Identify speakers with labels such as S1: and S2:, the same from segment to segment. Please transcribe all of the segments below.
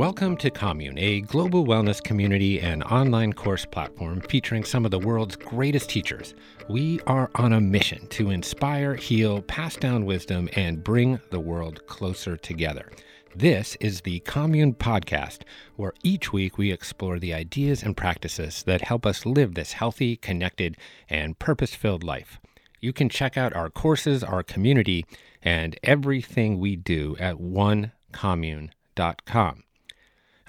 S1: Welcome to Commune, a global wellness community and online course platform featuring some of the world's greatest teachers. We are on a mission to inspire, heal, pass down wisdom, and bring the world closer together. This is the Commune Podcast, where each week we explore the ideas and practices that help us live this healthy, connected, and purpose filled life. You can check out our courses, our community, and everything we do at onecommune.com.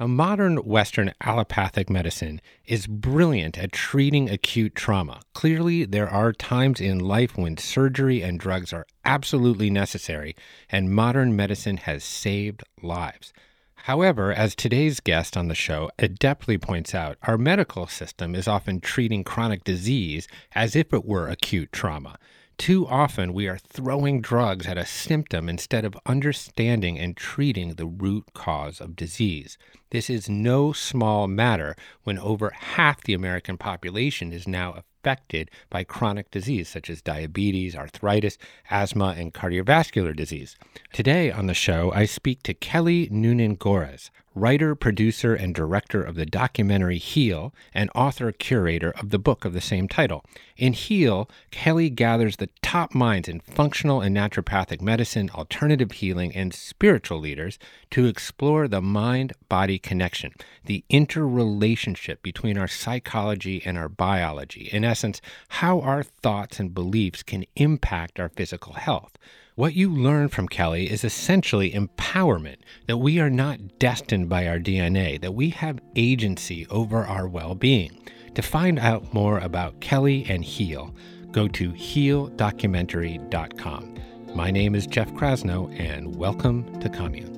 S1: A modern Western allopathic medicine is brilliant at treating acute trauma. Clearly, there are times in life when surgery and drugs are absolutely necessary, and modern medicine has saved lives. However, as today's guest on the show adeptly points out, our medical system is often treating chronic disease as if it were acute trauma. Too often, we are throwing drugs at a symptom instead of understanding and treating the root cause of disease. This is no small matter when over half the American population is now affected by chronic disease such as diabetes, arthritis, asthma, and cardiovascular disease. Today on the show, I speak to Kelly Noonan Gores, writer, producer, and director of the documentary Heal, and author curator of the book of the same title. In Heal, Kelly gathers the top minds in functional and naturopathic medicine, alternative healing, and spiritual leaders to explore the mind body connection, the interrelationship between our psychology and our biology. In essence, how our thoughts and beliefs can impact our physical health. What you learn from Kelly is essentially empowerment that we are not destined by our DNA, that we have agency over our well being. To find out more about Kelly and Heal, go to healdocumentary.com. My name is Jeff Krasno, and welcome to Commune.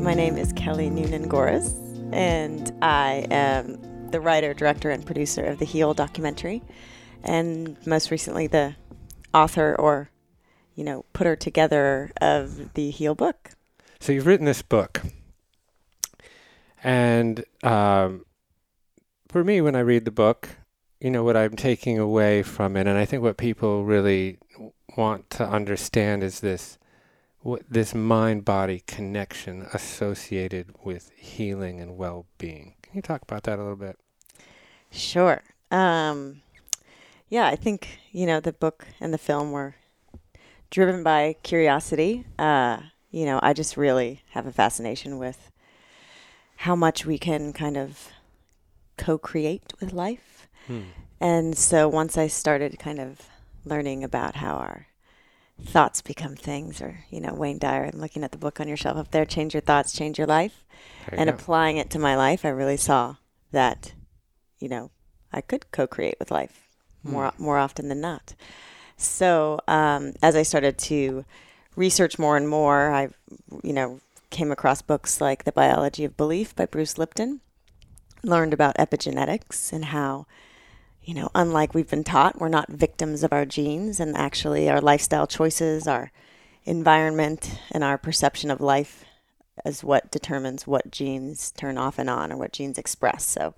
S2: My name is Kelly Noonan Gores, and I am the writer, director, and producer of the Heal documentary, and most recently the author or, you know, putter together of the Heal book.
S1: So you've written this book, and um, for me, when I read the book, you know what I'm taking away from it, and I think what people really want to understand is this what, this mind body connection associated with healing and well being. Can you talk about that a little bit?
S2: Sure. Um, yeah, I think, you know, the book and the film were driven by curiosity. Uh, you know, I just really have a fascination with how much we can kind of co create with life. Hmm. And so once I started kind of learning about how our thoughts become things, or, you know, Wayne Dyer, I'm looking at the book on your shelf up there, Change Your Thoughts, Change Your Life. And applying it to my life, I really saw that you know, I could co-create with life more mm. more often than not. So um, as I started to research more and more, I, you know, came across books like The Biology of Belief by Bruce Lipton, learned about epigenetics and how, you know, unlike we've been taught, we're not victims of our genes, and actually our lifestyle choices, our environment, and our perception of life is what determines what genes turn off and on or what genes express. So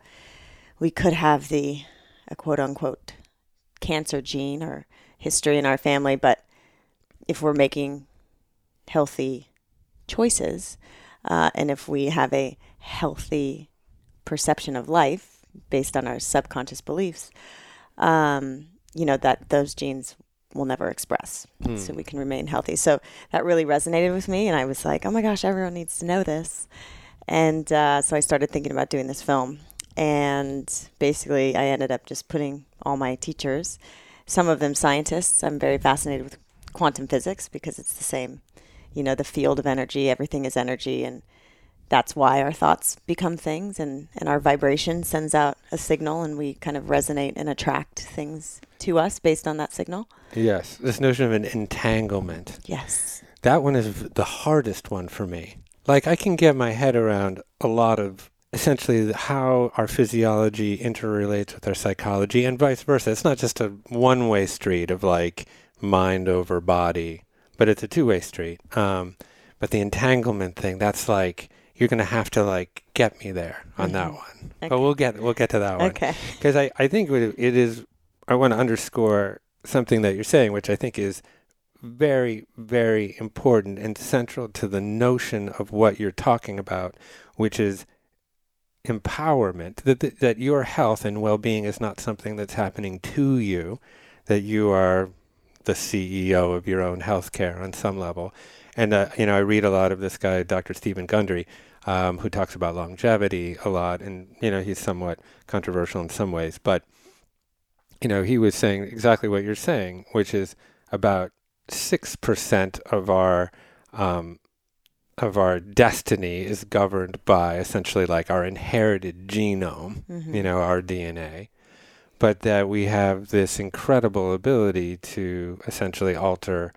S2: we could have the a quote unquote cancer gene or history in our family, but if we're making healthy choices uh, and if we have a healthy perception of life based on our subconscious beliefs, um, you know, that those genes will never express. Mm. So we can remain healthy. So that really resonated with me. And I was like, oh my gosh, everyone needs to know this. And uh, so I started thinking about doing this film and basically I ended up just putting all my teachers, some of them scientists. I'm very fascinated with quantum physics because it's the same, you know, the field of energy, everything is energy and that's why our thoughts become things and, and our vibration sends out a signal and we kind of resonate and attract things to us based on that signal.
S1: Yes. This notion of an entanglement.
S2: Yes.
S1: That one is the hardest one for me. Like I can get my head around a lot of essentially how our physiology interrelates with our psychology and vice versa. It's not just a one way street of like mind over body, but it's a two way street. Um, but the entanglement thing, that's like you're gonna have to like get me there on mm-hmm. that one. Okay. But we'll get we'll get to that one.
S2: Okay.
S1: Because I I think it is. I want to underscore something that you're saying, which I think is very, very important and central to the notion of what you're talking about, which is empowerment. That, that, that your health and well being is not something that's happening to you, that you are the CEO of your own healthcare on some level. And, uh, you know, I read a lot of this guy, Dr. Stephen Gundry, um, who talks about longevity a lot. And, you know, he's somewhat controversial in some ways. But, you know, he was saying exactly what you're saying, which is about 6% of our um, of our destiny is governed by essentially like our inherited genome, mm-hmm. you know, our DNA, but that we have this incredible ability to essentially alter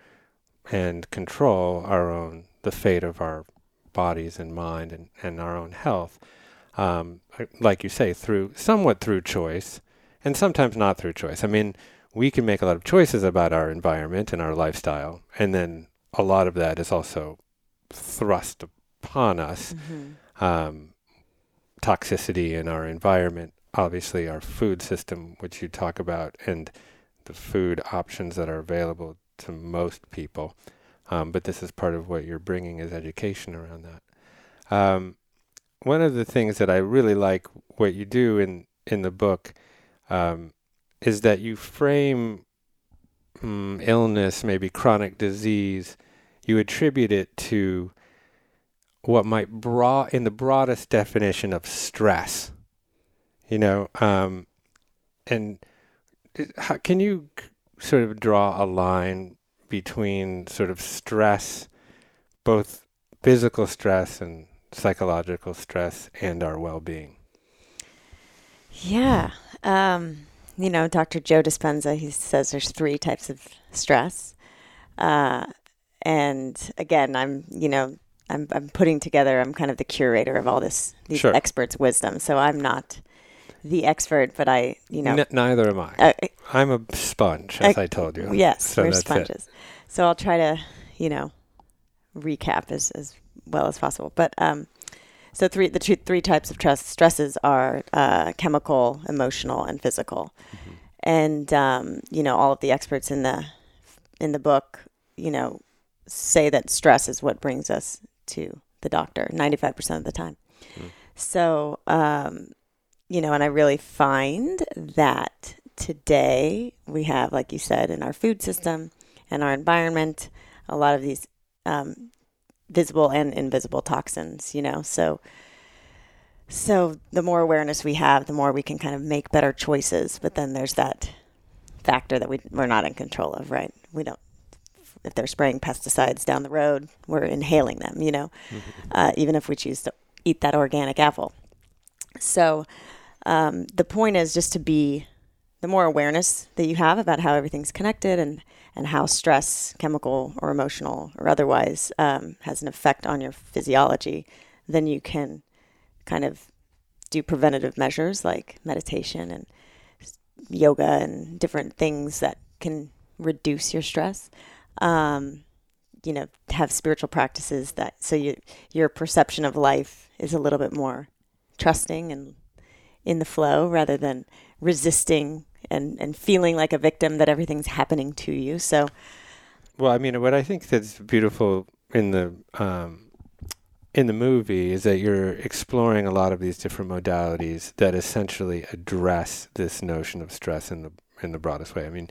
S1: and control our own the fate of our bodies and mind and, and our own health. Um, like you say, through somewhat through choice, and sometimes not through choice. I mean, we can make a lot of choices about our environment and our lifestyle, and then a lot of that is also thrust upon us. Mm-hmm. Um, toxicity in our environment, obviously our food system, which you talk about, and the food options that are available to most people. Um, but this is part of what you're bringing is education around that. Um, one of the things that I really like what you do in in the book um, is that you frame mm, illness, maybe chronic disease, you attribute it to what might broad in the broadest definition of stress. You know, um, and how, can you sort of draw a line between sort of stress, both physical stress and psychological stress, and our well-being?
S2: Yeah. Um, you know, Dr. Joe Dispenza, he says there's three types of stress. Uh, and again, I'm, you know, I'm, I'm putting together, I'm kind of the curator of all this, these sure. experts' wisdom. So I'm not the expert, but I, you know. N-
S1: neither am I. Uh, I'm a sponge, as uh, I told you.
S2: Yes, so we're sponges. It. So I'll try to, you know, recap as, as well as possible. But um, so three the two, three types of stress, stresses are uh, chemical, emotional, and physical. Mm-hmm. And um, you know, all of the experts in the in the book, you know, say that stress is what brings us to the doctor 95% of the time. Mm. So, um, you know, and I really find that today we have, like you said, in our food system and our environment, a lot of these um, visible and invisible toxins, you know. So so the more awareness we have, the more we can kind of make better choices. But then there's that factor that we we're not in control of, right? We don't if they're spraying pesticides down the road, we're inhaling them, you know, mm-hmm. uh, even if we choose to eat that organic apple. So um, the point is just to be the more awareness that you have about how everything's connected and and how stress, chemical or emotional or otherwise, um, has an effect on your physiology, then you can kind of do preventative measures like meditation and yoga and different things that can reduce your stress. Um, you know, have spiritual practices that so you your perception of life is a little bit more trusting and in the flow rather than resisting and, and feeling like a victim that everything's happening to you. So,
S1: well, I mean, what I think that's beautiful in the um, in the movie is that you're exploring a lot of these different modalities that essentially address this notion of stress in the in the broadest way. I mean,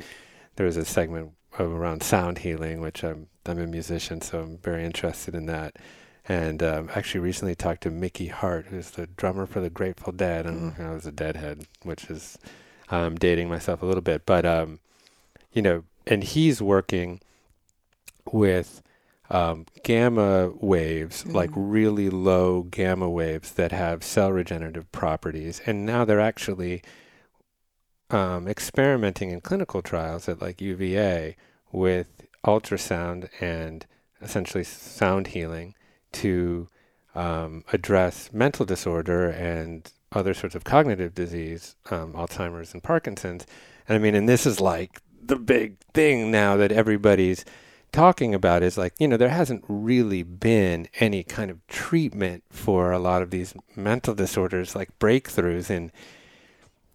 S1: there was a segment around sound healing, which I'm I'm a musician, so I'm very interested in that. And um, actually, recently talked to Mickey Hart, who's the drummer for the Grateful Dead, and mm. I was a Deadhead, which is I'm dating myself a little bit, but um, you know, and he's working with um, gamma waves, mm like really low gamma waves that have cell regenerative properties, and now they're actually um, experimenting in clinical trials at like UVA with ultrasound and essentially sound healing to um, address mental disorder and other sorts of cognitive disease, um, Alzheimer's and Parkinson's. And I mean, and this is like the big thing now that everybody's talking about is like, you know, there hasn't really been any kind of treatment for a lot of these mental disorders, like breakthroughs in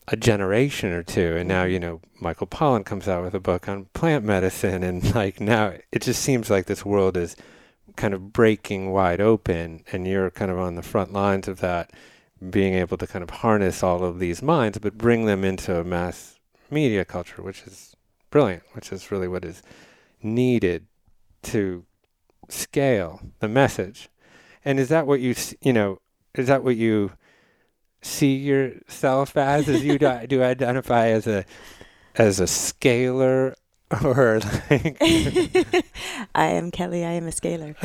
S1: a generation or two and now mm-hmm. you know michael pollan comes out with a book on plant medicine and like now it just seems like this world is kind of breaking wide open and you're kind of on the front lines of that being able to kind of harness all of these minds but bring them into a mass media culture which is brilliant which is really what is needed to scale the message. And is that what you you know is that what you see yourself as as you do, do identify as a as a scalar or like
S2: I am Kelly. I am a scalar.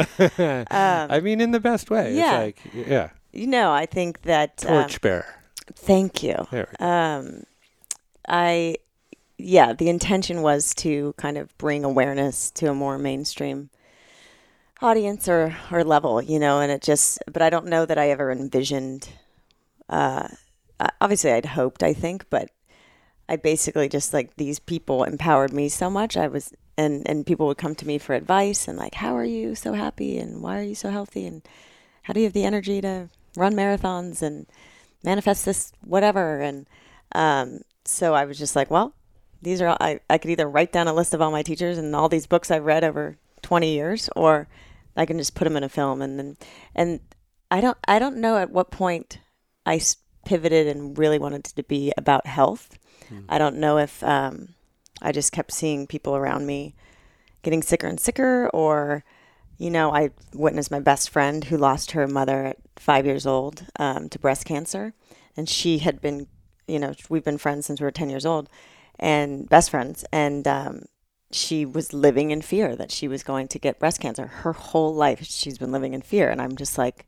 S1: I mean in the best way
S2: yeah.
S1: it's like yeah
S2: You know, I think that. um,
S1: torchbearer
S2: thank you.
S1: there we go.
S2: Um, I, yeah, the intention was to kind of bring awareness to a more mainstream audience or, or level, you know, and it just, but I don't know that I ever envisioned, uh, obviously I'd hoped, I think, but I basically just like these people empowered me so much. I was, and, and people would come to me for advice and like, how are you so happy? And why are you so healthy? And how do you have the energy to run marathons and manifest this whatever? And, um, so I was just like, well, these are all, I, I could either write down a list of all my teachers and all these books I've read over 20 years, or I can just put them in a film. And then, and I don't, I don't know at what point I pivoted and really wanted to be about health. I don't know if, um, I just kept seeing people around me getting sicker and sicker, or, you know, I witnessed my best friend who lost her mother at five years old um, to breast cancer. And she had been, you know, we've been friends since we were 10 years old and best friends. And um, she was living in fear that she was going to get breast cancer. Her whole life, she's been living in fear. And I'm just like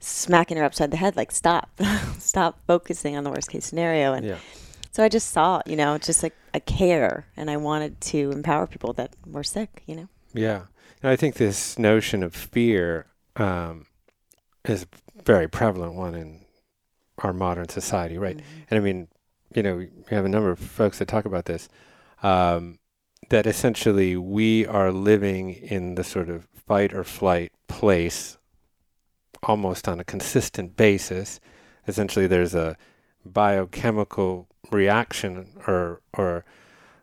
S2: smacking her upside the head, like, stop, stop focusing on the worst case scenario. And
S1: yeah
S2: so I just saw, you know, just like a care. And I wanted to empower people that were sick, you know?
S1: Yeah, and I think this notion of fear um, is a very prevalent one in our modern society, right? And I mean, you know, we have a number of folks that talk about this. Um, that essentially we are living in the sort of fight or flight place almost on a consistent basis. Essentially, there's a biochemical reaction or or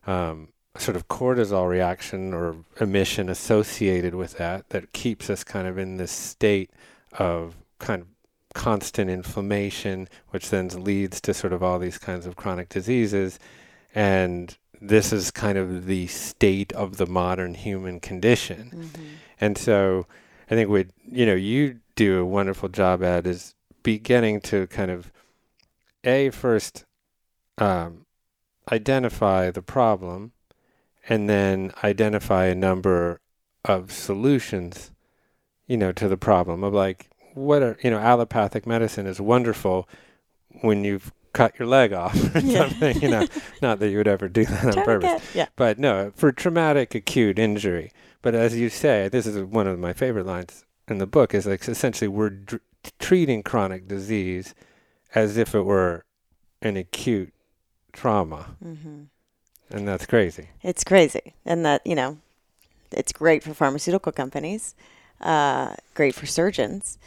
S1: um, sort of cortisol reaction or emission associated with that that keeps us kind of in this state of kind of constant inflammation, which then leads to sort of all these kinds of chronic diseases. And this is kind of the state of the modern human condition. And so I think we, you know you do a wonderful job at is beginning to kind of a first um, identify the problem and then identify a number of solutions you know to the problem of like what are you know allopathic medicine is wonderful when you've cut your leg off or
S2: Yeah.
S1: something you know not that you would ever do that on purpose
S2: Yeah.
S1: but no, for traumatic acute injury. But as you say, this is one of my favorite lines in the book is like essentially we're dr- treating chronic disease as if it were an acute trauma.
S2: Mm-hmm.
S1: And that's crazy.
S2: It's crazy. And that, you know, it's great for pharmaceutical companies, uh, great for surgeons,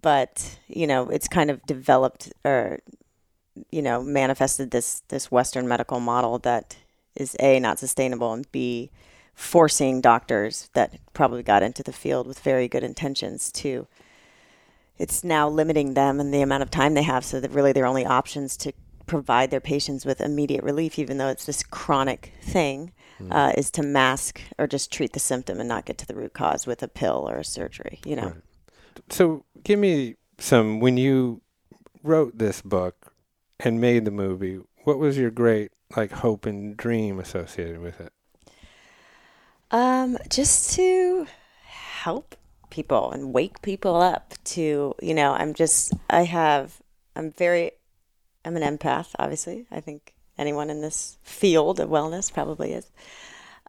S2: but, you know, it's kind of developed or, you know, manifested this, this Western medical model that is A, not sustainable, and B, forcing doctors that probably got into the field with very good intentions to, it's now limiting them and the amount of time they have so that really their only options to provide their patients with immediate relief, even though it's this chronic thing, uh, is to mask or just treat the symptom and not get to the root cause with a pill or a surgery. You know,
S1: Right. So give me some when you wrote this book and made the movie, what was your great like hope and dream associated with it?
S2: Um, just to help people and wake people up to, you know, I'm just, I have, I'm very, I'm an empath, obviously. I think anyone in this field of wellness probably is.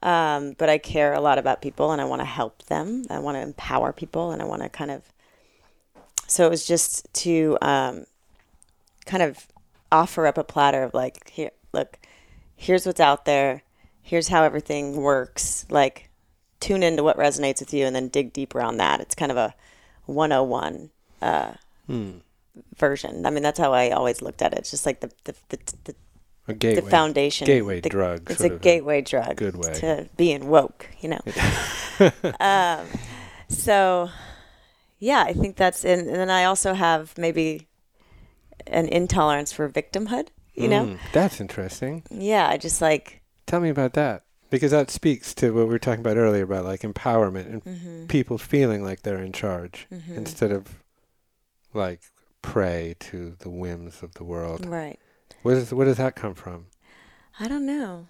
S2: Um, but I care a lot about people and I want to help them. I want to empower people and I want to kind of. So it was just to um, kind of offer up a platter of like, here, look, here's what's out there. Here's how everything works. Like, tune into what resonates with you and then dig deeper on that. It's kind of a 101 uh,
S1: Hmm.
S2: version. I mean, that's how I always looked at it. It's just like the, the, the, the
S1: A gateway.
S2: the foundation.
S1: gateway
S2: the-
S1: drug.
S2: It's a gateway drug
S1: good way.
S2: to being woke, you know. um, so, yeah, I think that's in. And then I also have maybe an intolerance for victimhood, you know?
S1: Mm, that's interesting.
S2: Yeah, I just like,
S1: Tell me about that. Because that speaks to what we were talking about earlier about like empowerment and
S2: mhm,
S1: people feeling like they're in charge
S2: mhm.
S1: instead of like prey to the whims of the world.
S2: right.
S1: Where does where does that come from?
S2: I don't know.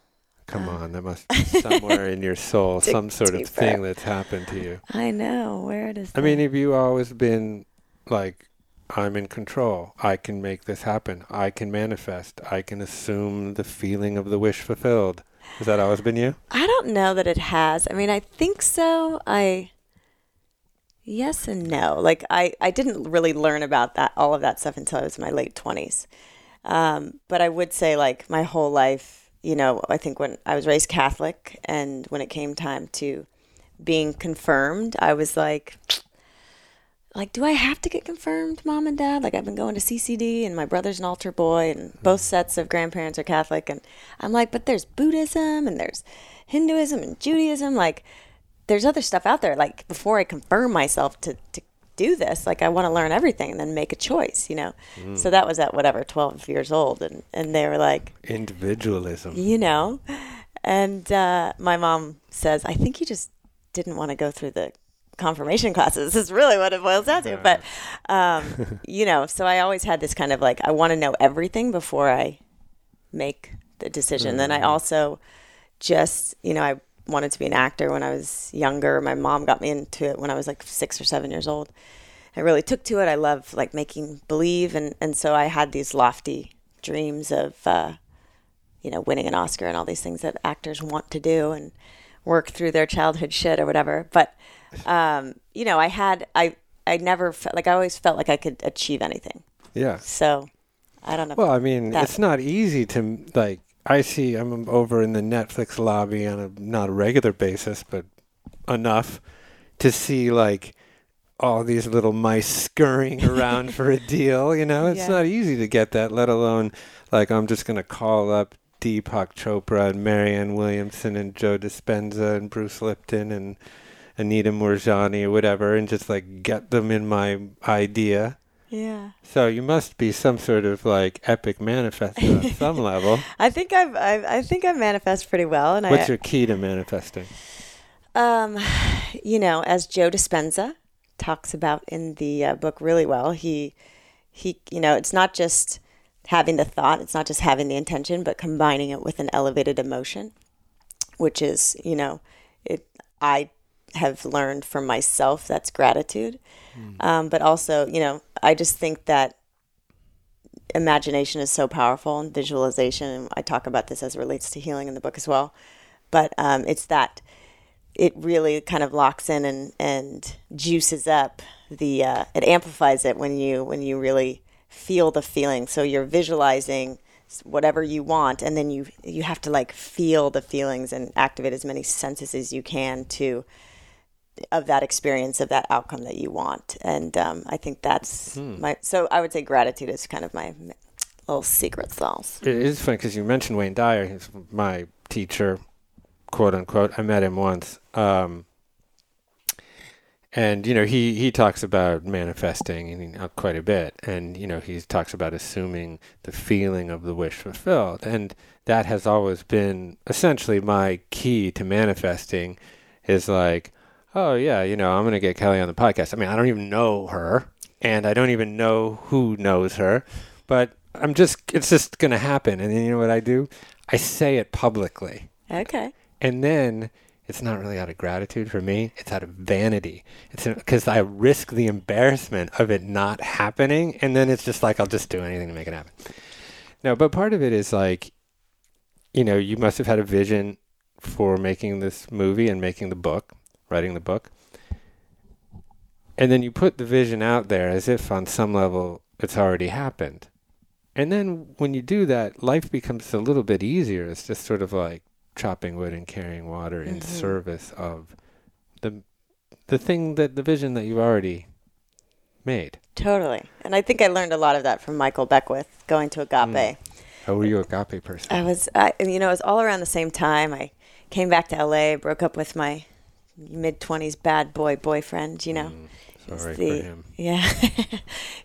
S1: Come
S2: Uh,
S1: on, that must be somewhere in your soul, some sort of thing that's happened to you.
S2: I know. Where does
S1: I mean, have you always been like, I'm in control. I can make this happen. I can manifest. I can assume the feeling of the wish fulfilled. Has that always been you?
S2: I don't know that it has. I mean, I think so. I yes and no. Like I, I didn't really learn about that all of that stuff until I was in my late twenties. Um, but I would say like my whole life, you know, I think when I was raised Catholic and when it came time to being confirmed, I was like like, do I have to get confirmed, mom and dad? Like, I've been going to CCD, and my brother's an altar boy, and both sets of grandparents are Catholic. And I'm like, but there's Buddhism, and there's Hinduism, and Judaism. Like, there's other stuff out there. Like, before I confirm myself to, to do this, like, I want to learn everything and then make a choice, you know? So that was at whatever, 12 years old. And, and they were like,
S1: Individualism.
S2: you know? And uh, my mom says, I think you just didn't want to go through the confirmation classes is really what it boils down to. But, um, you know, so I always had this kind of like, I want to know everything before I make the decision. Then I also just, you know, I wanted to be an actor when I was younger. My mom got me into it when I was like six or seven years old. I really took to it. I love like making believe. And, and so I had these lofty dreams of, uh, you know, winning an Oscar and all these things that actors want to do and work through their childhood shit or whatever. But, um, you know, I had, I, I never felt like I always felt like I could achieve anything.
S1: Yeah.
S2: So I don't know.
S1: Well, I mean,
S2: That-
S1: it's not easy to like. I see. I'm over in the Netflix lobby on a not a regular basis, but enough to see like all these little mice scurrying around for a deal. You know, it's
S2: Yeah.
S1: not easy to get that. Let alone like I'm just gonna call up Deepak Chopra and Marianne Williamson and Joe Dispenza and Bruce Lipton and Anita Moorjani or whatever, and just like get them in my idea.
S2: yeah.
S1: So you must be some sort of like epic manifestor on some level.
S2: I think I've, I've, I think I manifest pretty well. And
S1: What's
S2: I,
S1: your key to manifesting?
S2: Um, you know, as Joe Dispenza talks about in the uh, book really well, he he you know, it's not just having the thought, it's not just having the intention, but combining it with an elevated emotion, which is, you know, it I have learned from myself that's gratitude. Um, but also, you know, I just think that imagination is so powerful and visualization. And I talk about this as it relates to healing in the book as well. But um, it's that it really kind of locks in and, and juices up the uh, it amplifies it when you when you really feel the feeling. So you're visualizing whatever you want, and then you you have to like feel the feelings and activate as many senses as you can to of that experience of that outcome that you want. And um, I think that's my so I would say gratitude is kind of my little secret sauce.
S1: It is funny because you mentioned Wayne Dyer. He's my teacher, quote unquote. I met him once. Um, and you know he, he talks about manifesting and quite a bit and you know he talks about assuming the feeling of the wish fulfilled and that has always been essentially my key to manifesting is like oh yeah you know i'm going to get kelly on the podcast i mean i don't even know her and i don't even know who knows her but i'm just it's just going to happen and then you know what i do i say it publicly
S2: Okay.
S1: and then it's not really out of gratitude for me. It's out of vanity. It's because I risk the embarrassment of it not happening. And then it's just like, I'll just do anything to make it happen. No, but part of it is like, you know, you must have had a vision for making this movie and making the book, writing the book. And then you put the vision out there as if on some level it's already happened. And then when you do that, life becomes a little bit easier. It's just sort of like chopping wood and carrying water in
S2: Mhm.
S1: service of the the thing that the vision that you've already made.
S2: Totally. And I think I learned a lot of that from Michael Beckwith going to Agape.
S1: How were you a agape person?
S2: I was, I, you know, it was all around the same time. I came back to LA, broke up with my mid 20s bad boy boyfriend, you know.
S1: Mm, sorry
S2: the-
S1: for him.
S2: Yeah.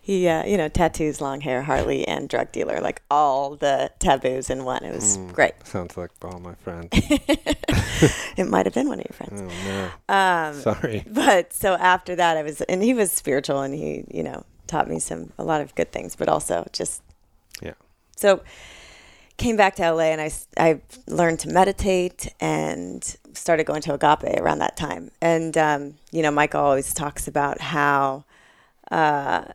S2: he, uh, you know, tattoos, long hair, Harley, and drug dealer, like all the taboos in one. It was
S1: Mm.
S2: great.
S1: Sounds like all my friends.
S2: It might have been one of your friends.
S1: oh no.
S2: Um,
S1: Sorry.
S2: but so after that, I was, and he was spiritual and he, you know, taught me some, a lot of good things, but also just,
S1: Yeah.
S2: so came back to LA and I, I learned to meditate and started going to Agape around that time. And, um, you know, Michael always talks about how, uh,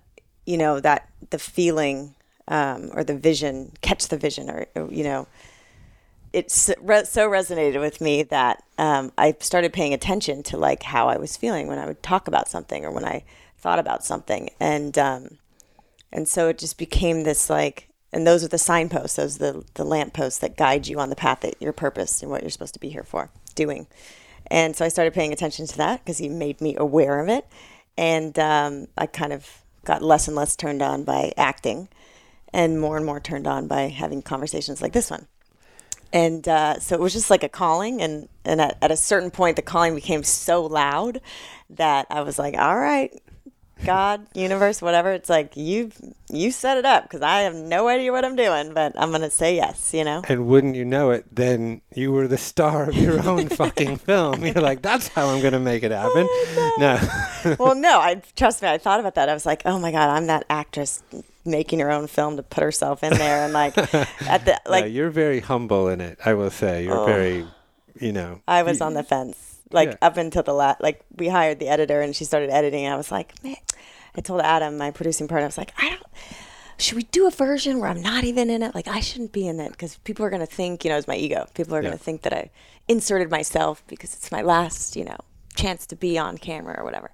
S2: you know, that the feeling um, or the vision, catch the vision, or, or, you know, it s- re- so resonated with me that um, I started paying attention to like how I was feeling when I would talk about something or when I thought about something, and um, and so it just became this like, and those are the signposts, those are the the lampposts that guide you on the path that your purpose and what you're supposed to be here for, doing. And so I started paying attention to that because he made me aware of it, and um, I kind of got less and less turned on by acting, and more and more turned on by having conversations like this one and uh, so it was just like a calling and and at, at a certain point the calling became so loud that i was like all right god universe whatever it's like you you set it up because i have no idea what i'm doing but i'm gonna say yes you know
S1: And wouldn't you know it, then you were the star of your own fucking film. You're like, that's how I'm going to make it oh, happen. No.
S2: well no i trust me i thought about that i was like oh my god i'm that actress making her own film to put herself in there and like at the
S1: No,
S2: like
S1: you're very humble in it, I will say. You're
S2: Oh.
S1: very, you know.
S2: I was on the fence, like
S1: Yeah.
S2: up until the last. Like we hired the editor, and she started editing. And I was like, man, I told Adam, my producing partner, I was like, I don't. Should we do a version where I'm not even in it? Like I shouldn't be in it because people are gonna think, you know, it's my ego. People are
S1: Yeah.
S2: gonna think that I inserted myself because it's my last, you know, chance to be on camera or whatever.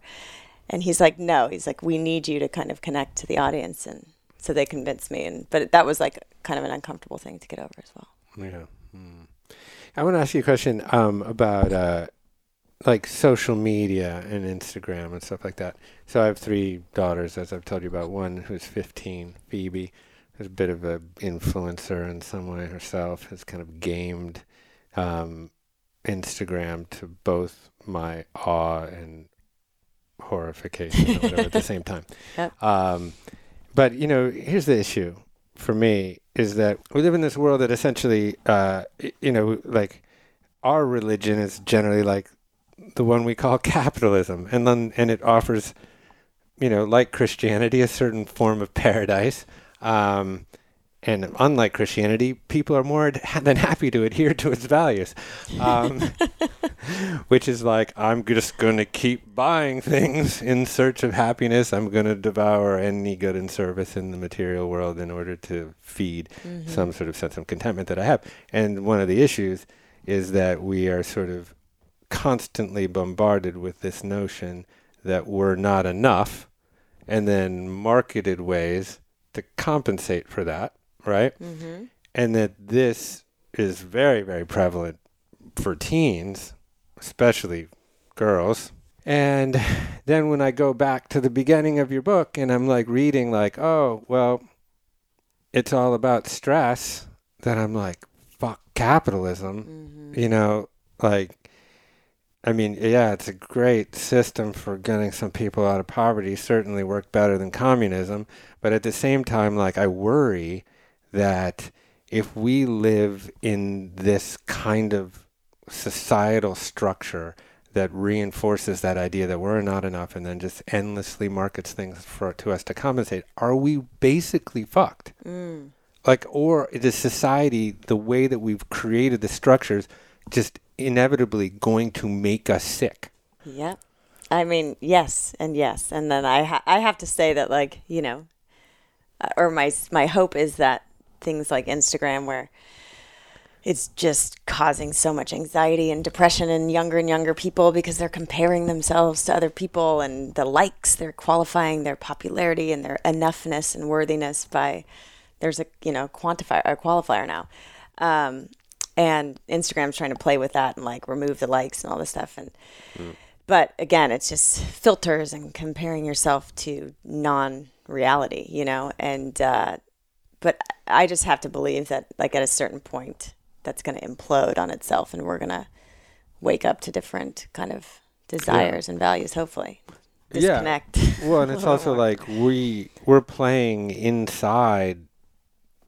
S2: And he's like, no. He's like, we need you to kind of connect to the audience, and so they convinced me. And but that was like kind of an uncomfortable thing to get over as well.
S1: Yeah. Mm. I want to ask you a question um, about uh, like social media and Instagram and stuff like that. So I have three daughters, as I've told you about. One who's 15, Phoebe, who's a bit of an influencer in some way herself, has kind of gamed um, Instagram to both my awe and horrification or whatever at the same time.
S2: Yep.
S1: Um, but you know, here's the issue for me is that we live in this world that essentially, uh, you know, like our religion is generally like the one we call capitalism, and then and it offers, you know, like Christianity, a certain form of paradise. Um, and unlike Christianity, people are more than happy to adhere to its values, um, which is like I'm just going to keep buying things in search of happiness. I'm going to devour any good and service in the material world in order to feed some sort of sense of contentment that I have. And one of the issues is that we are sort of constantly bombarded with this notion that we're not enough, and then marketed ways to compensate for that, right?
S2: Mm-hmm.
S1: and that this is very very prevalent for teens especially girls and then when i go back to the beginning of your book and i'm like reading like oh well it's all about stress then i'm like fuck capitalism
S2: Mm-hmm.
S1: you know like I mean, yeah, it's a great system for getting some people out of poverty. Certainly worked better than communism. But at the same time, like, I worry that if we live in this kind of societal structure that reinforces that idea that we're not enough and then just endlessly markets things for to us to compensate, are we basically fucked?
S2: Mm.
S1: like or is society the way that we've created the structures just inevitably going to make us sick.
S2: Yeah. I mean, yes, and yes, and then I ha- I have to say that like you know, uh, or my my hope is that things like Instagram where it's just causing so much anxiety and depression in younger and younger people because they're comparing themselves to other people and the likes they're qualifying their popularity and their enoughness and worthiness by there's a you know quantifier a qualifier now. Um, and instagram's trying to play with that and like remove the likes and all this stuff and but again it's just filters and comparing yourself to non-reality you know and uh, but I just have to believe that, like, at a certain point, that's going to implode on itself, and we're going to wake up to different kind of desires and values. Hopefully, disconnect.
S1: Well, and it's also like we we're playing inside.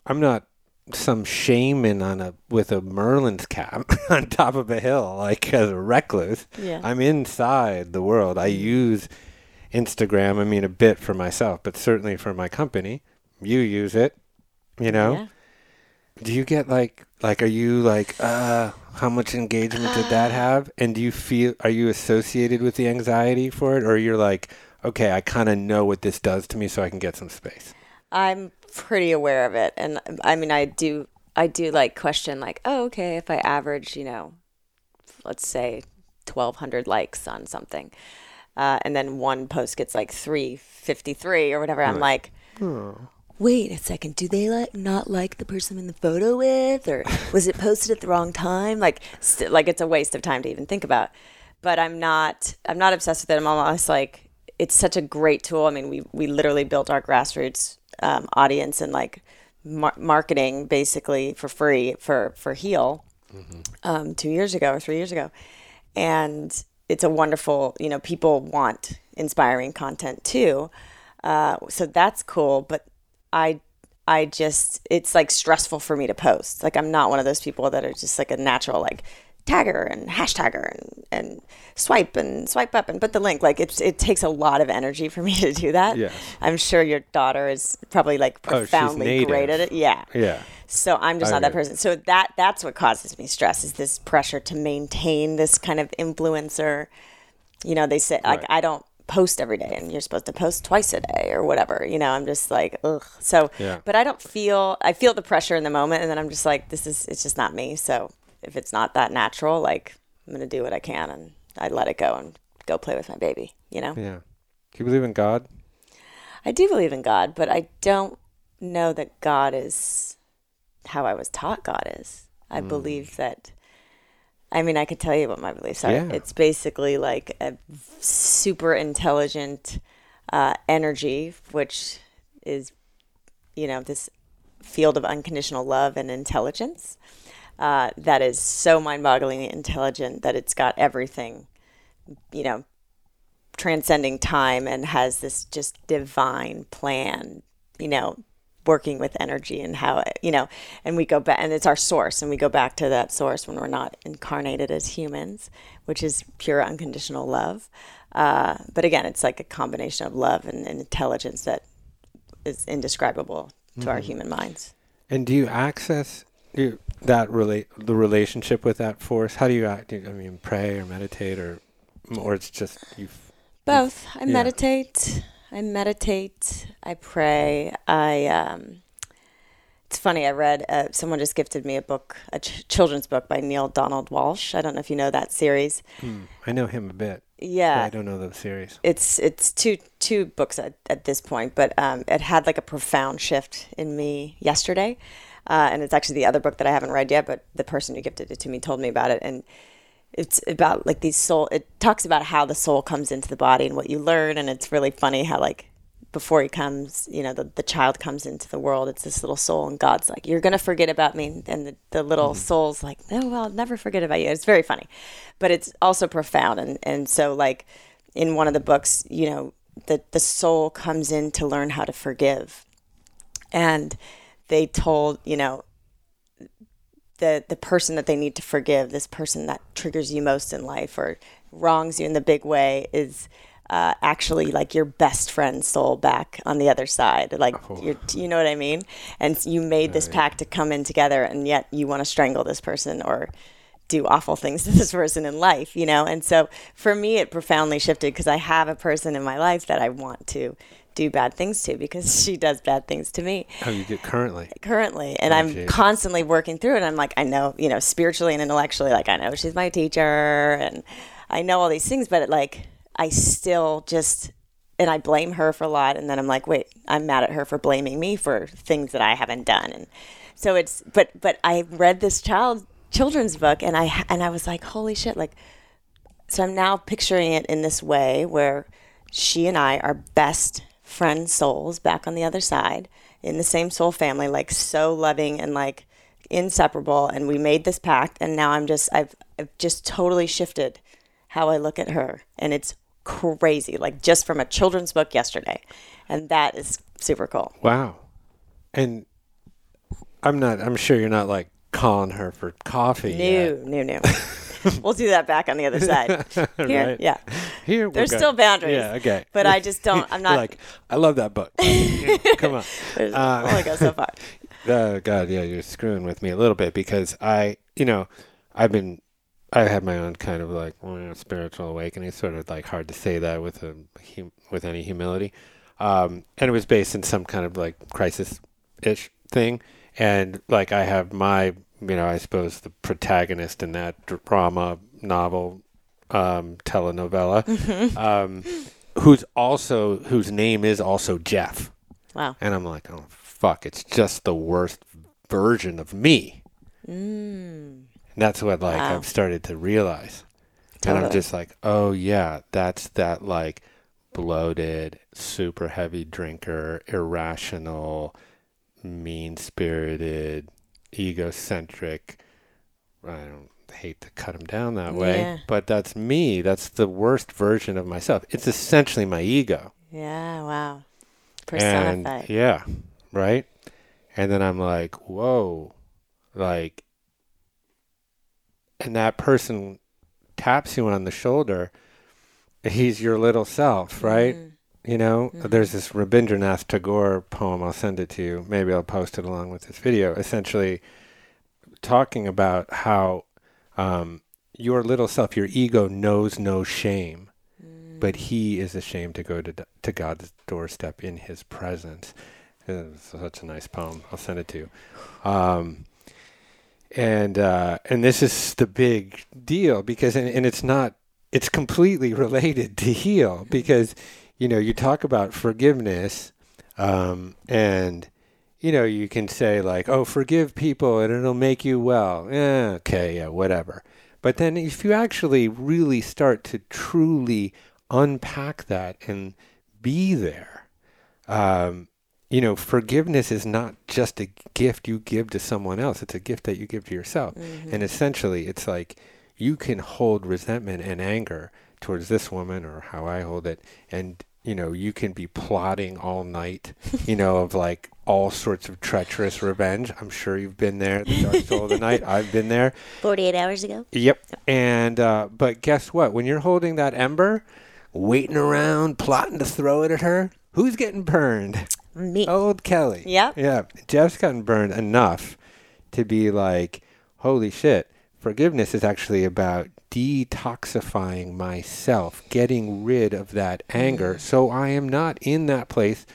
S1: I'm not some shaman on a with a Merlin's cap on top of a hill, like as a recluse.
S2: Yeah.
S1: I'm inside the world. I use Instagram. I mean, a bit for myself, but certainly for my company. You use it. You know.
S2: Yeah.
S1: Do you get like like are you like uh how much engagement did that have? And do you feel are you associated with the anxiety for it or you're like okay, I kind of know what this does to me so I can get some space.
S2: I'm pretty aware of it, and I mean, I do, I do like question like, oh, okay, if I average, you know, let's say, twelve hundred likes on something, uh, and then one post gets like three fifty three or whatever, I'm like. Wait a second. Do they like not like the person I'm in the photo with, or was it posted at the wrong time? Like, st- like it's a waste of time to even think about. But I'm not. I'm not obsessed with it. I'm almost like it's such a great tool. I mean, we we literally built our grassroots um, audience and like mar- marketing basically for free for for Heal um, two years ago or three years ago, and it's a wonderful. You know, people want inspiring content too, uh, so that's cool. But I I just it's like stressful for me to post. Like I'm not one of those people that are just like a natural like tagger and hashtagger and, and swipe and swipe up and put the link. Like it's it takes a lot of energy for me to do that.
S1: Yes.
S2: I'm sure your daughter is probably like
S1: Oh,
S2: profoundly great at it. Yeah.
S1: Yeah.
S2: So I'm just not that person. So that that's what causes me stress is this pressure to maintain this kind of influencer. You know, they say like I don't post every day and you're supposed to post twice a day or whatever. You know, I'm just like, ugh. So
S1: Yeah.
S2: but I don't feel I feel the pressure in the moment and then I'm just like, this is it's just not me. So if it's not that natural, like I'm gonna do what I can and I let it go and go play with my baby, you know?
S1: Yeah. Do you believe in God?
S2: I do believe in God, but I don't know that God is how I was taught God is. I
S1: Hmm.
S2: believe that. I mean, I could tell you what my beliefs are.
S1: Yeah.
S2: It's basically like a super intelligent uh, energy, which is, you know, this field of unconditional love and intelligence uh, that is so mind-bogglingly intelligent that it's got everything, you know, transcending time and has this just divine plan, you know, working with energy and how it, you know, and we go back and it's our source and we go back to that source when we're not incarnated as humans, which is pure unconditional love. Uh, but again, it's like a combination of love and, and intelligence that is indescribable to our human minds.
S1: And do you access you, that relate the relationship with that force? How do you act? do you- I mean, pray or meditate, or or it's just you.
S2: Both. I
S1: Yeah.
S2: meditate. I meditate. I pray. I. Um, it's funny. I read. Uh, someone just gifted me a book, a ch- children's book by Neale Donald Walsch. I don't know if you know that series.
S1: I know him a bit.
S2: Yeah,
S1: I don't know the series.
S2: it's it's two two books at, at this point, but um, it had like a profound shift in me yesterday, uh, and it's actually the other book that I haven't read yet. But the person who gifted it to me told me about it, and it's about like these soul. It talks about how the soul comes into the body and what you learn, and it's really funny how like before he comes, you know, the, the child comes into the world, it's this little soul, and God's like, You're going to forget about me. And the, the little soul's like, No, well, I'll never forget about you. It's very funny, but it's also profound. And, and so, like, in one of the books, you know, the, the soul comes in to learn how to forgive. And they told, you know, the the person that they need to forgive, this person that triggers you most in life or wrongs you in the big way, is uh, actually like your best friend's soul back on the other side. Like you're, you know what I mean? And you made this pact to come in together, and yet you want to strangle this person or do awful things to this person in life, you know? And so for me, it profoundly shifted because I have a person in my life that I want to do bad things to because she does bad things to me.
S1: How you get currently?
S2: currently. And i'm constantly working through it. I'm like i know you know spiritually and intellectually like i know she's my teacher and i know all these things but it, like i still just and i blame her for a lot. And then i'm like wait i'm mad at her for blaming me for things that i haven't done. And so it's but but i read this child children's book and i and i was like holy shit like so I'm now picturing it in this way where she and I are best friend souls back on the other side, in the same soul family, like so loving and like inseparable. And we made this pact, and now I'm just I've I've just totally shifted how I look at her, and it's crazy. Like just from a children's book yesterday, and that is super cool.
S1: Wow. And I'm not. I'm sure you're not like calling her for coffee. yet.
S2: new, no. we'll do that back on the other side. Here,
S1: Right.
S2: yeah.
S1: Here
S2: There's still boundaries.
S1: Yeah. Okay.
S2: But I just don't. I'm not.
S1: like, I love that book. Come on. uh,
S2: only go so far.
S1: Oh God, yeah, you're screwing with me a little bit because I, you know, I've been, I had my own kind of like well, you know, spiritual awakening. Sort of like hard to say that with a hum, with any humility, um, and it was based in some kind of like crisis ish thing. And like I have my, you know, I suppose the protagonist in that drama novel, um, telenovela, um, who's also whose name is also Jeff.
S2: Wow.
S1: And I'm like, oh fuck, it's just the worst version of me.
S2: Mm.
S1: And that's what like
S2: Wow.
S1: I've started to realize. And I'm just like, oh yeah, that's that like bloated, super heavy drinker, irrational, mean spirited, egocentric. I don't hate to cut him down that way,
S2: Yeah.
S1: but that's me. That's the worst version of myself. It's essentially my ego.
S2: Yeah. Wow.
S1: And
S2: Personified.
S1: yeah, right. And then I'm like, whoa, like, and that person taps you on the shoulder. He's your little self, right?
S2: Mm.
S1: You know,
S2: Mhm.
S1: there's this Rabindranath Tagore poem. I'll send it to you. Maybe I'll post it along with this video. Essentially, talking about how um, your little self, your ego, knows no shame
S2: Mm.
S1: but he is ashamed to go to to God's doorstep in His presence. It's such a nice poem. I'll send it to you. Um, and uh, and this is the big deal because and, and it's not it's completely related to heal because you know you talk about forgiveness um, and you know you can say like oh forgive people and it'll make you well yeah okay yeah whatever but then if you actually really start to truly unpack that and be there. Um, you know, forgiveness is not just a gift you give to someone else, it's a gift that you give to yourself.
S2: Mhm.
S1: And essentially, it's like you can hold resentment and anger towards this woman or how I hold it. And, you know, you can be plotting all night, you know, of like all sorts of treacherous revenge. I'm sure you've been there, the dark soul of the night. I've been there.
S2: 48 hours ago.
S1: Yep. And uh, but guess what? When you're holding that ember, waiting around, plotting to throw it at her, who's getting burned?
S2: Me.
S1: Old Kelly.
S2: Yeah.
S1: Yeah. Jeff's gotten burned enough to be like, holy shit. Forgiveness is actually about detoxifying myself, getting rid of that anger, mm. so I am not in that place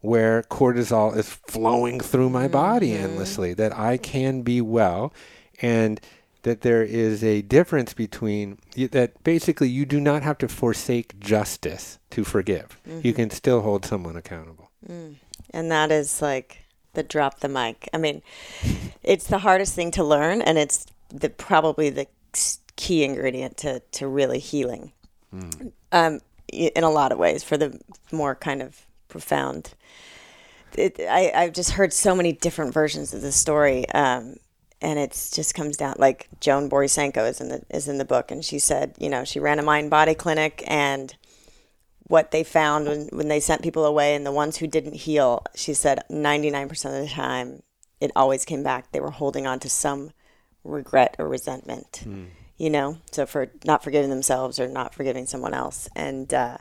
S1: where cortisol is flowing through my body mm-hmm. endlessly, that I can be well and that there is a difference between that basically you do not have to forsake justice to forgive. You mm-hmm. can still hold someone accountable. Mm.
S2: And that is like the drop the mic. I mean, it's the hardest thing to learn, and it's the probably the key ingredient to to really healing. Um, in a lot of ways, for the more kind of profound. It, I I've just heard so many different versions of the story. Um, and it just comes down like Joan Borysenko is in the is in the book, and she said, you know, she ran a mind body clinic, and what they found when, when they sent people away and the ones who didn't heal, she said 99% of the time, it always came back. They were holding on to some regret or resentment, you know? So for not forgiving themselves or not forgiving someone else. And uh,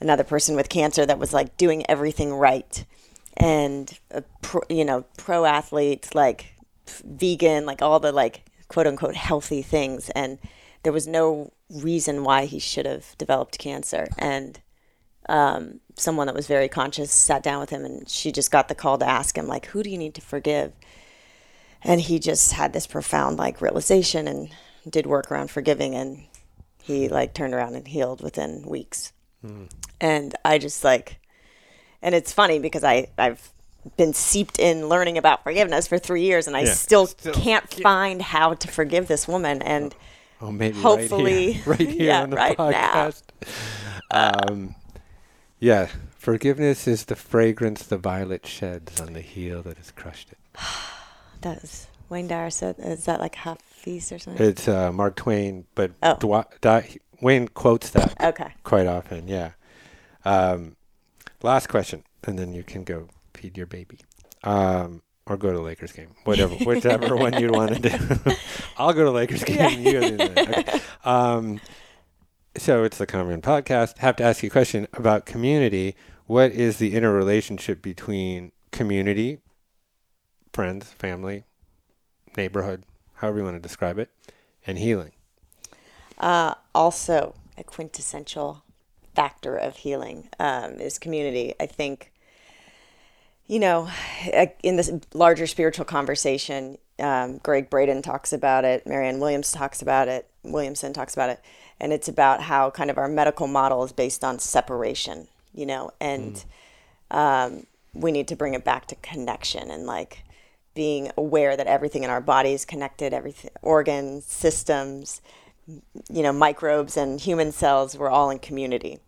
S2: another person with cancer that was like doing everything right and, a pro, you know, pro athlete, like vegan, like all the like quote unquote healthy things. And there was no reason why he should have developed cancer. And um, someone that was very conscious sat down with him and she just got the call to ask him like who do you need to forgive and he just had this profound like realization and did work around forgiving and he like turned around and healed within weeks and i just like and it's funny because i i've been seeped in learning about forgiveness for three years and i
S1: Yeah.
S2: still,
S1: Still
S2: can't find how to forgive this woman and
S1: Oh, maybe
S2: Hopefully-
S1: right here, right here
S2: yeah,
S1: on the
S2: right now.
S1: podcast. Um, yeah, Forgiveness is the fragrance the violet sheds on the heel that has crushed it.
S2: Was Wayne Dyer said. Is that like Hafiz or something?
S1: It's uh, Mark Twain, but
S2: Oh.
S1: Dwa- Di- Wayne quotes that
S2: okay.
S1: quite often. Yeah. Um, last question, and then you can go feed your baby, um, or go to Lakers game, whatever, whichever one you want to do. I'll go to Lakers game. You go to the okay. um, So it's the Commune Podcast. Have to ask you a question about community. What is the interrelationship between community, friends, family, neighborhood, however you want to describe it, and healing?
S2: Uh, also, a quintessential factor of healing um, is community. I think, you know, in this larger spiritual conversation, um, Gregg Braden talks about it, Marianne Williams talks about it, Williamson talks about it, and it's about how kind of our medical model is based on separation, you know, and um, we need to bring it back to connection and like being aware that everything in our body is connected, everything, organs, systems, you know, microbes and human cells, we're all in community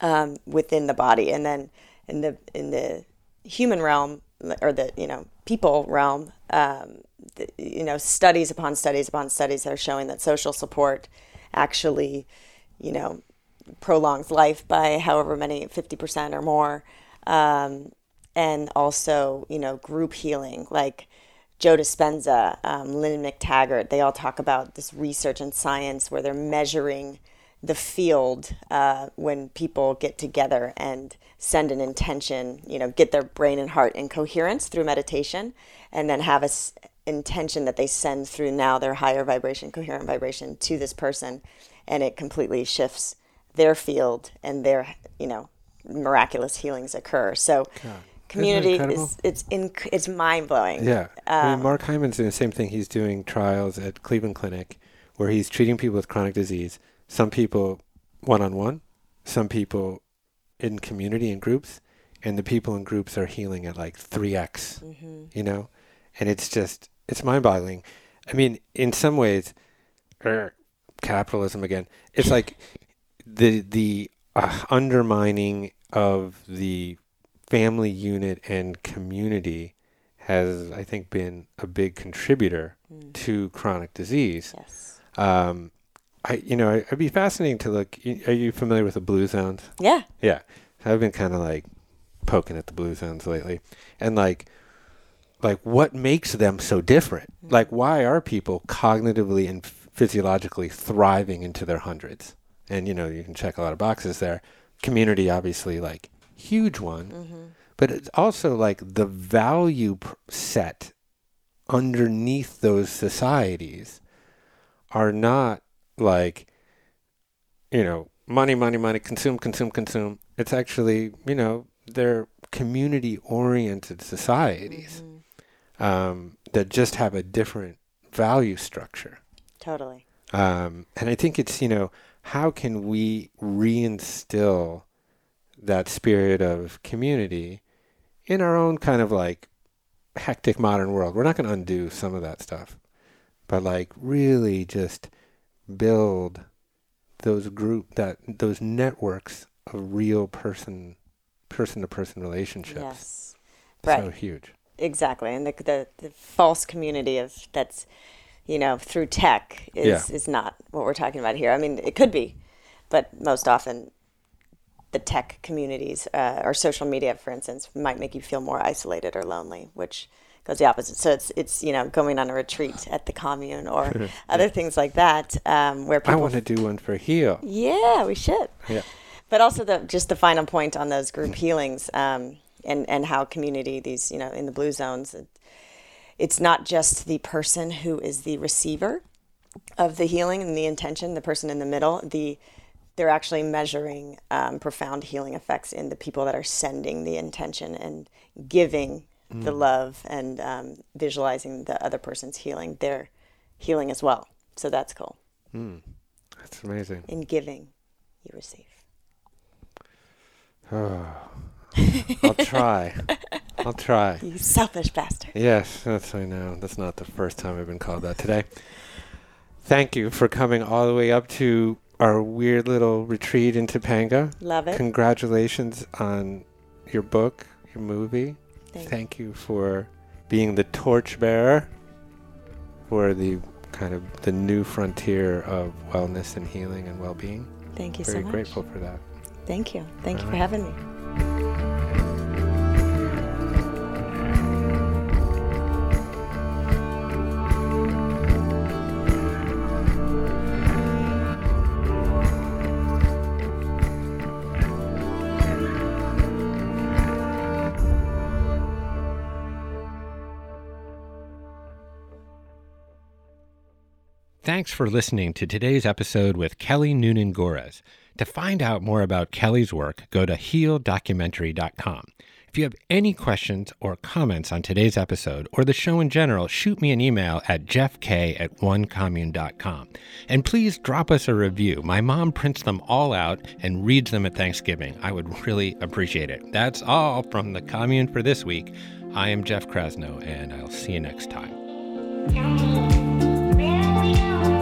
S2: um, within the body. And then in the in the human realm or the you know people realm, um, the, you know, studies upon studies upon studies are showing that social support actually, you know, prolongs life by however many fifty percent or more. Um, and also, you know, group healing like Joe Dispenza, um, Lynne McTaggart, they all talk about this research and science where they're measuring the field uh, when people get together and send an intention, you know, get their brain and heart in coherence through meditation, and then have a s- intention that they send through now their higher vibration, coherent vibration to this person, and it completely shifts their field and their, you know, miraculous healings occur. So. Community is it's in, it's mind blowing.
S1: Yeah. I mean,
S2: Um,
S1: Mark Hyman's doing the same thing. He's doing trials at Cleveland Clinic where he's treating people with chronic disease. Some people one on one, some people in community and groups, and the people in groups are healing at like 3x,
S2: Mm-hmm.
S1: you know? And it's just, it's mind boggling. I mean, in some ways, er, capitalism again, it's like the, the uh, undermining of the family unit and community has, I think, been a big contributor
S2: Mm.
S1: to chronic disease.
S2: Yes.
S1: Um, I, you know, it'd be fascinating to look. Are you familiar with the Blue Zones?
S2: Yeah.
S1: Yeah, I've been kind of like poking at the Blue Zones lately, and like, like what makes them so different? Like, why are people cognitively and physiologically thriving into their hundreds? And you know, you can check a lot of boxes there. Community, obviously, like huge one
S2: Mm-hmm.
S1: but it's also like the value pr- set underneath those societies are not like you know money money money consume consume consume it's actually you know they're community oriented societies
S2: Mm-hmm.
S1: um, that just have a different value structure
S2: Totally.
S1: um, and I think it's, you know, how can we reinstill that spirit of community in our own kind of like hectic modern world? We're not going to undo some of that stuff, but like really just build those group that those networks of real person person to person relationships.
S2: Yes.
S1: So huge.
S2: Exactly. And the, the the false community of that's you know through tech is is not what we're talking about here. I mean, it could be, but most often the tech communities uh, or social media, for instance, might make you feel more isolated or lonely, which goes the opposite. So it's it's you know going on a retreat at the commune or other things like that, um, where
S1: I want to do one for Heal.
S2: yeah, we should.
S1: Yeah.
S2: But also the just the final point on those group healings um, and and how community these you know in the blue zones, it's not just the person who is the receiver of the healing and the intention, the person in the middle. The they're actually measuring um, profound healing effects in the people that are sending the intention and giving the love and um, visualizing the other person's healing. They're healing as well. So that's cool.
S1: Mm. That's amazing.
S2: In giving, you receive.
S1: Oh, I'll try. I'll try.
S2: You selfish bastard.
S1: Yes, that's I know. That's not the first time I've been called that today. Thank you for coming all the way up to our weird little retreat in Topanga.
S2: Love it.
S1: Congratulations on your book, your movie.
S2: Thank,
S1: Thank you for being the torchbearer for the kind of the new frontier of wellness and healing and well-being.
S2: Thank you
S1: Very
S2: so much.
S1: grateful for that.
S2: Thank you. Thank you
S1: All
S2: for
S1: right.
S2: having me.
S1: Thanks for listening to today's episode with Kelly Noonan Gores. To find out more about Kelly's work, go to healdocumentary.com. If you have any questions or comments on today's episode or the show in general, shoot me an email at jeffk at onecommune.com. And please drop us a review. My mom prints them all out and reads them at Thanksgiving. I would really appreciate it. That's all from the commune for this week. I am Jeff Krasno, and I'll see you next time.
S3: Go.